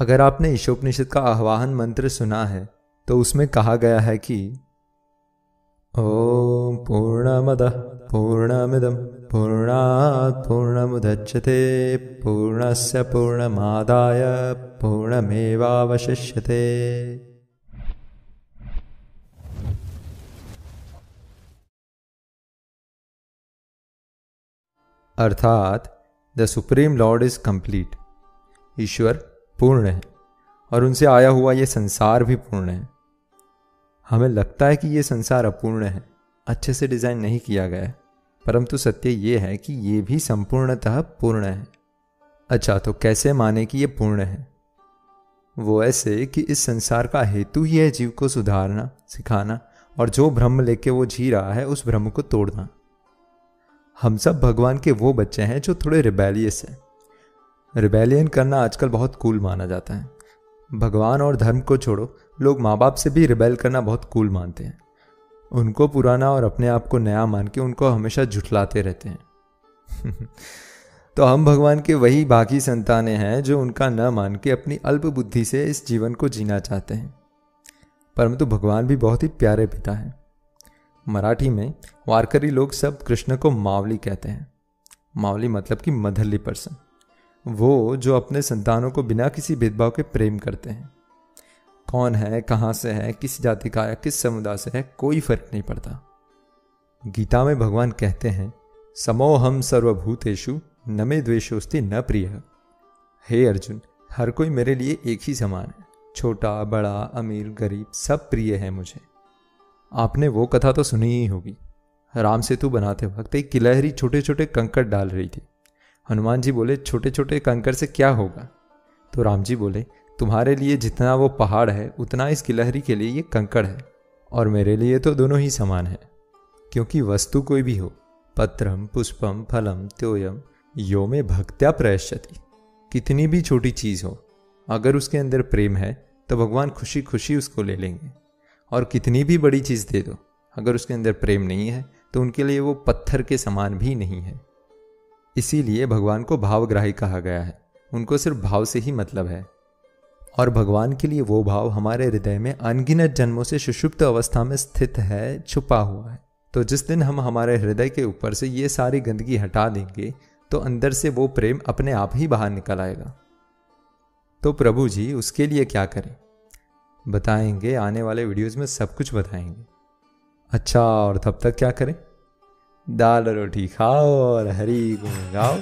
अगर आपने ईशोपनिषद का आह्वान मंत्र सुना है तो उसमें कहा गया है कि, ओम पूर्णमद पूर्णमिदम पूर्णात् पूर्णमुदच्यते पूर्णस्य पूर्णमादाय पूर्णमेवावशिष्यते। अर्थात, the supreme lord is complete. ईश्वर पूर्ण है और उनसे आया हुआ ये संसार भी पूर्ण है। हमें लगता है कि ये संसार अपूर्ण है। अच्छे से डिज़ाइन नहीं किया गया परंतु सत्य ये है कि ये भी संपूर्णतः पूर्ण है। अच्छा तो कैसे माने कि ये पूर्ण है? वो ऐसे कि इस संसार का हेतु ही है जीव को सुधारना, सिखाना और जो भ्रम लेके वो जी रहा है, उस भ्रम को तोड़ना। हम सब भगवान के वो बच्चे हैं जो थोड़े रिबेलियस हैं। रिबेलियन करना आजकल बहुत कूल माना जाता है। भगवान और धर्म को छोड़ो, लोग माँ बाप से भी रिबेल करना बहुत कूल मानते हैं। उनको पुराना और अपने आप को नया मान के उनको हमेशा झुठलाते रहते हैं। तो हम भगवान के वही बाकी संतानें हैं जो उनका न मान के अपनी अल्प बुद्धि से इस जीवन को जीना चाहते हैं। परंतु भगवान भी बहुत ही प्यारे पिता हैं। मराठी में वारकरी लोग सब कृष्ण को मावली कहते हैं। मावली मतलब कि मधरली पर्सन वो जो अपने संतानों को बिना किसी भेदभाव के प्रेम करते हैं। कौन है, कहाँ से है, किस जाति का है, किस समुदाय से है, कोई फ़र्क नहीं पड़ता। गीता में भगवान कहते हैं समोहम सर्वभूतेषु, न मे द्वेषोस्ति न प्रिय। हे अर्जुन, हर कोई मेरे लिए एक ही समान है। छोटा, बड़ा, अमीर, गरीब, सब प्रिय है मुझे। आपने वो कथा तो सुनी ही होगी। राम सेतु बनाते वक्त एक किलहरी छोटे छोटे कंकड़ डाल रही थी। हनुमान जी बोले छोटे छोटे कंकड़ से क्या होगा? तो राम जी बोले, तुम्हारे लिए जितना वो पहाड़ है, उतना इस गिलहरी के लिए ये कंकड़ है, और मेरे लिए तो दोनों ही समान है, क्योंकि वस्तु कोई भी हो, पत्रम, पुष्पम, फलम त्योयम यो में भक्त्या प्रयश्यति। कितनी भी छोटी चीज़ हो, अगर उसके अंदर प्रेम है तो भगवान खुशी खुशी उसको ले लेंगे। और कितनी भी बड़ी चीज़ दे दो, अगर उसके अंदर प्रेम नहीं है तो उनके लिए वो पत्थर के समान भी नहीं है। इसीलिए भगवान को भावग्राही कहा गया है। उनको सिर्फ़ भाव से ही मतलब है। और भगवान के लिए वो भाव हमारे हृदय में अनगिनत जन्मों से सुषुप्त अवस्था में स्थित है, छुपा हुआ है। तो जिस दिन हम हमारे हृदय के ऊपर से ये सारी गंदगी हटा देंगे तो अंदर से वो प्रेम अपने आप ही बाहर निकल आएगा। तो प्रभु जी, उसके लिए क्या करें? बताएँगे, आने वाले वीडियोस में सब कुछ बताएँगे। अच्छा और तब तक क्या करें? दाल रोटी खाओ और हरी गुण गाओ